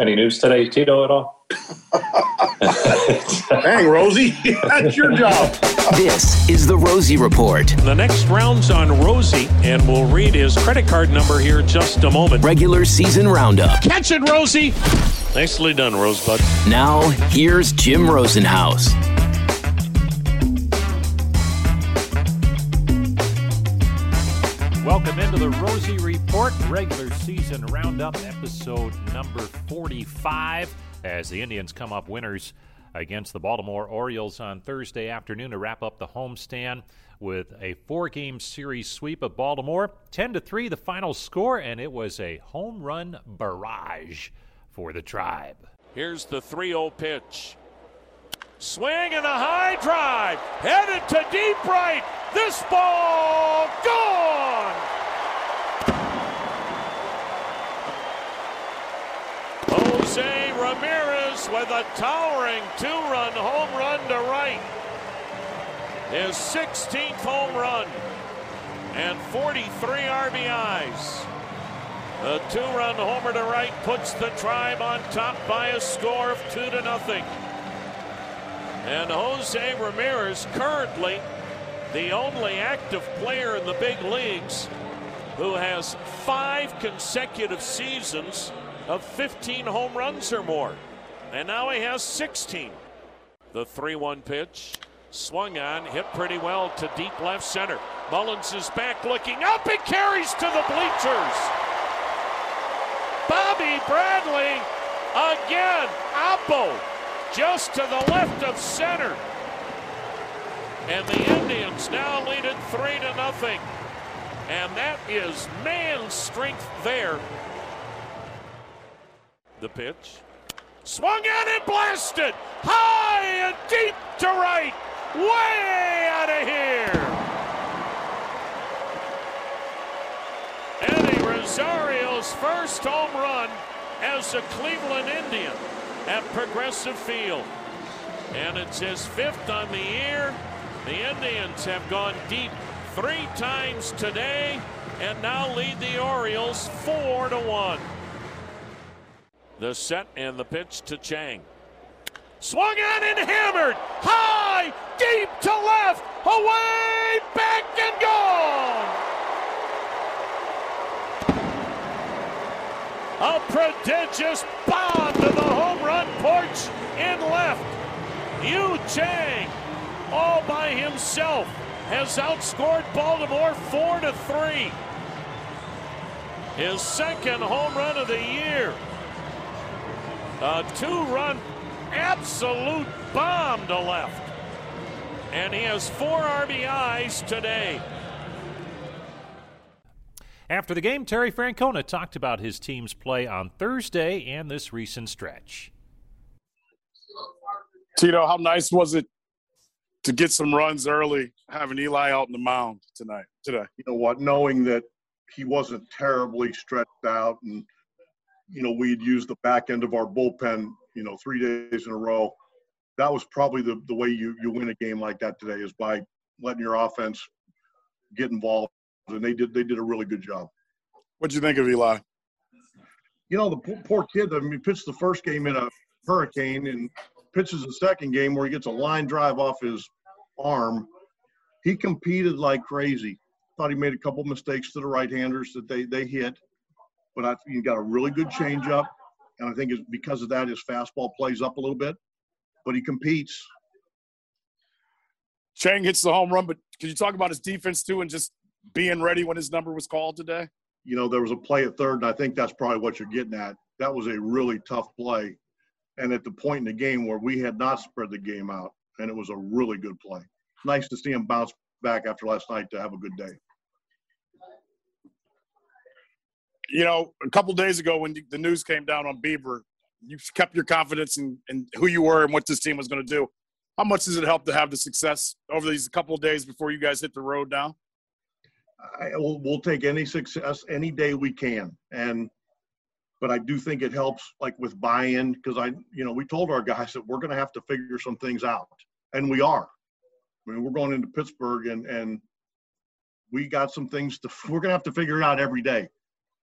Any news today, Tito, at all? Dang, Rosie, that's your job. This is the Rosie Report. The next round's on Rosie, and we'll read his credit card number here in just a moment. Regular season roundup. Catch it, Rosie! Nicely done, Rosebud. Now, here's Jim Rosenhaus. Welcome into the Rosie Report, regular season roundup, episode number 45, as the Indians come up winners against the Baltimore Orioles on Thursday afternoon to wrap up the homestand with a four-game series sweep of Baltimore. 10 to 3 the final score and it was a home run barrage for the Tribe. Here's the 3-0 pitch. Swing and a high drive, headed to deep right. This ball gone. Jose Ramirez with a towering two-run home run to right. His 16th home run and 43 RBIs. The two-run homer to right puts the Tribe on top by a score of two to nothing. And Jose Ramirez currently the only active player in the big leagues who has five consecutive seasons of 15 home runs or more. And now he has 16. The 3 1 pitch swung on, hit pretty well to deep left center. Mullins is back looking up and carries to the bleachers. Bobby Bradley again, Oppo just to the left of center. And the Indians now lead it three to nothing. And that is man strength there. The pitch. Swung out and blasted. High and deep to right. Way out of here. Eddie Rosario's first home run as a Cleveland Indian at Progressive Field. And it's his fifth on the year. The Indians have gone deep three times today and now lead the Orioles four to one. The set and the pitch to Chang. Swung on and hammered high, deep to left, away, back and gone. A prodigious bomb to the home run porch in left. Yu Chang all by himself has outscored Baltimore 4 to 3. His second home run of the year. A two-run absolute bomb to left. And he has four RBIs today. After the game, Terry Francona talked about his team's play on Thursday and this recent stretch. Tito, how nice was it to get some runs early, having Eli out in the mound tonight, today. You know what? Knowing that he wasn't terribly stretched out, and you know we'd use the back end of our bullpen, you know, three days in a row. That was probably the, the way you, you win a game like that today is by letting your offense get involved, and they did they did a really good job. What'd you think of Eli? You know the poor, poor kid. I mean, he pitched the first game in a hurricane, and pitches the second game where he gets a line drive off his arm. He competed like crazy. Thought he made a couple mistakes to the right-handers that they they hit, but I think he got a really good changeup, and I think it's because of that his fastball plays up a little bit, but he competes. Chang hits the home run, but could you talk about his defense too and just being ready when his number was called today? You know, there was a play at third, and I think that's probably what you're getting at. That was a really tough play and at the point in the game where we had not spread the game out, and it was a really good play. Nice to see him bounce back after last night to have a good day. You know, a couple days ago when the news came down on Bieber, you kept your confidence in, in who you were and what this team was going to do. How much does it help to have the success over these couple days before you guys hit the road now? I, we'll, we'll take any success any day we can, and but I do think it helps like with buy-in because I, you know, we told our guys that we're going to have to figure some things out, and we are. I mean, we're going into Pittsburgh, and and we got some things to. We're going to have to figure it out every day,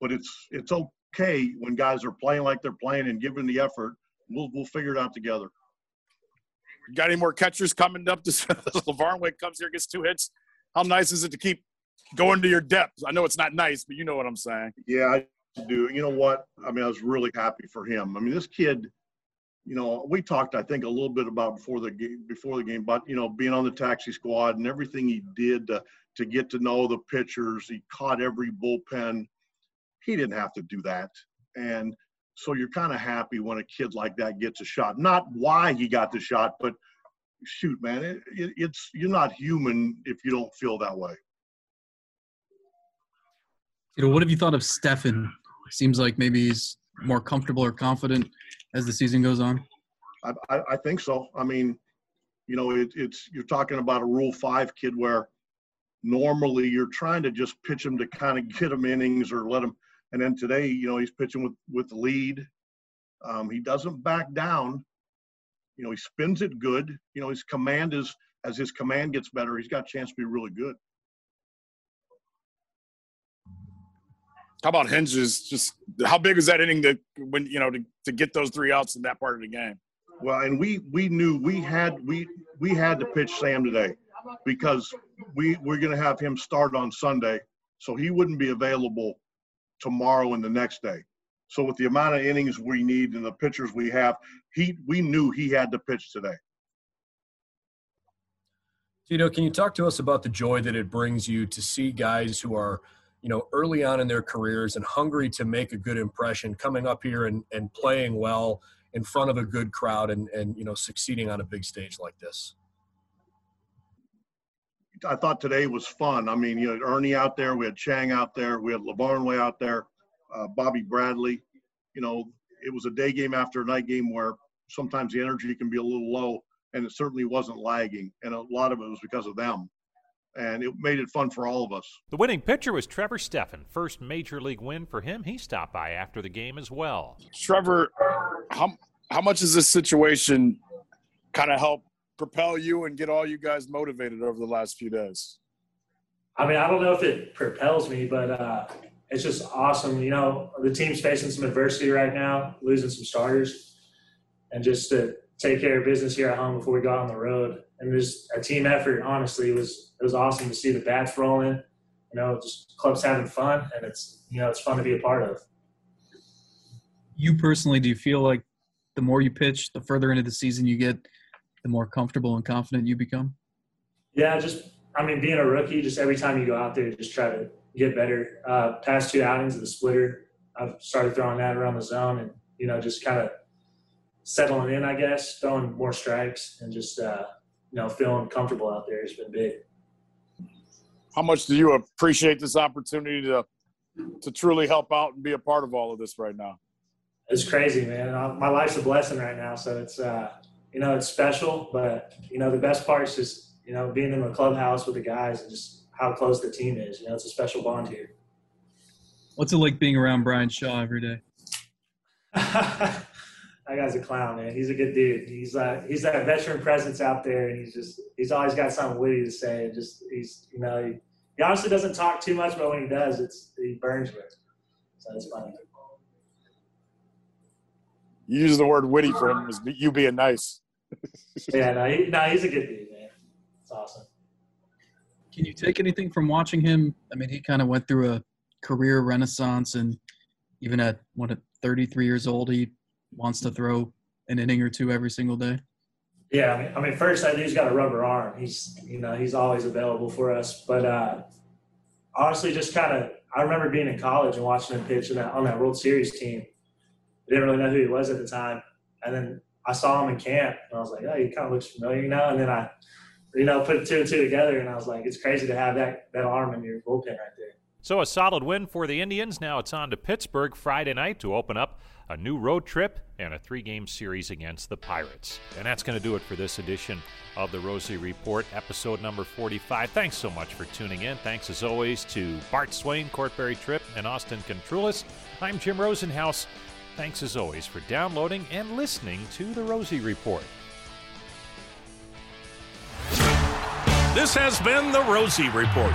but it's it's okay when guys are playing like they're playing and giving the effort. We'll we'll figure it out together. You got any more catchers coming up? This Wake comes here, gets two hits. How nice is it to keep going to your depth? I know it's not nice, but you know what I'm saying. Yeah, I do. You know what? I mean, I was really happy for him. I mean, this kid, you know, we talked, I think, a little bit about before the game, before the game, but you know, being on the taxi squad and everything he did to, to get to know the pitchers. He caught every bullpen. He didn't have to do that, and so you're kind of happy when a kid like that gets a shot. Not why he got the shot, but shoot, man, it, it, it's you're not human if you don't feel that way. You know, what have you thought of Stephan? Seems like maybe he's more comfortable or confident as the season goes on. I, I, I think so. I mean, you know, it, it's you're talking about a Rule Five kid where normally you're trying to just pitch him to kind of get him innings or let him. And then today, you know, he's pitching with with the lead. Um, he doesn't back down. You know, he spins it good. You know, his command is as his command gets better, he's got a chance to be really good. How about Hentges? Just how big is that inning that when you know to, to get those three outs in that part of the game? Well, and we we knew we had we we had to pitch Sam today because we we're going to have him start on Sunday, so he wouldn't be available tomorrow and the next day. So with the amount of innings we need and the pitchers we have, he we knew he had to pitch today. Tito, can you talk to us about the joy that it brings you to see guys who are, you know, early on in their careers and hungry to make a good impression coming up here and, and playing well in front of a good crowd and, and, you know, succeeding on a big stage like this? I thought today was fun. I mean, you had Ernie out there, we had Chang out there, we had LaVarnway out there, uh, Bobby Bradley. You know, it was a day game after a night game where sometimes the energy can be a little low, and it certainly wasn't lagging. And a lot of it was because of them. And it made it fun for all of us. The winning pitcher was Trevor Stephan. First major league win for him. He stopped by after the game as well. Trevor, how how much does this situation kind of help propel you and get all you guys motivated over the last few days? I mean, I don't know if it propels me, but uh, it's just awesome. You know, the team's facing some adversity right now, losing some starters, and just to take care of business here at home before we go on the road. And just a team effort. Honestly, it was it was awesome to see the bats rolling. You know, just clubs having fun, and it's you know it's fun to be a part of. You personally, do you feel like the more you pitch, the further into the season you get, the more comfortable and confident you become? Yeah, just I mean, being a rookie, just every time you go out there, just try to get better. Uh, past two outings of the splitter, I've started throwing that around the zone, and you know, just kind of settling in, I guess, throwing more strikes, and just uh, you know, feeling comfortable out there has been big. How much do you appreciate this opportunity to to truly help out and be a part of all of this right now? It's crazy, man. My life's a blessing right now, so it's uh, you know it's special. But you know, the best part is just you know being in the clubhouse with the guys and just how close the team is. You know, it's a special bond here. What's it like being around Bryan Shaw every day? that guy's a clown, man. He's a good dude. He's uh, he's that veteran presence out there, and he's just he's always got something witty to say. And just he's you know he, he honestly doesn't talk too much, but when he does, it's he burns you. So it's funny. You use the word witty for him as you being nice. yeah, no, he, no, he's a good dude, man. It's awesome. Can you take anything from watching him? I mean, he kind of went through a career renaissance, and even at what at 33 years old, he wants to throw an inning or two every single day. Yeah, I mean, I mean, first I think he's got a rubber arm. He's you know he's always available for us, but uh, honestly, just kind of I remember being in college and watching him pitch that, on that World Series team. I didn't really know who he was at the time, and then I saw him in camp, and I was like, oh, he kind of looks familiar, you know. And then I you know, put two and two together, and I was like, it's crazy to have that that arm in your bullpen right there. So a solid win for the Indians. Now it's on to Pittsburgh Friday night to open up a new road trip and a three-game series against the Pirates. And that's going to do it for this edition of the Rosie Report, episode number 45. Thanks so much for tuning in. Thanks as always to Bart Swain, Courtberry Tripp, and Austin Contrulis. I'm Jim Rosenhaus. Thanks as always for downloading and listening to the Rosie Report. This has been the Rosie Report.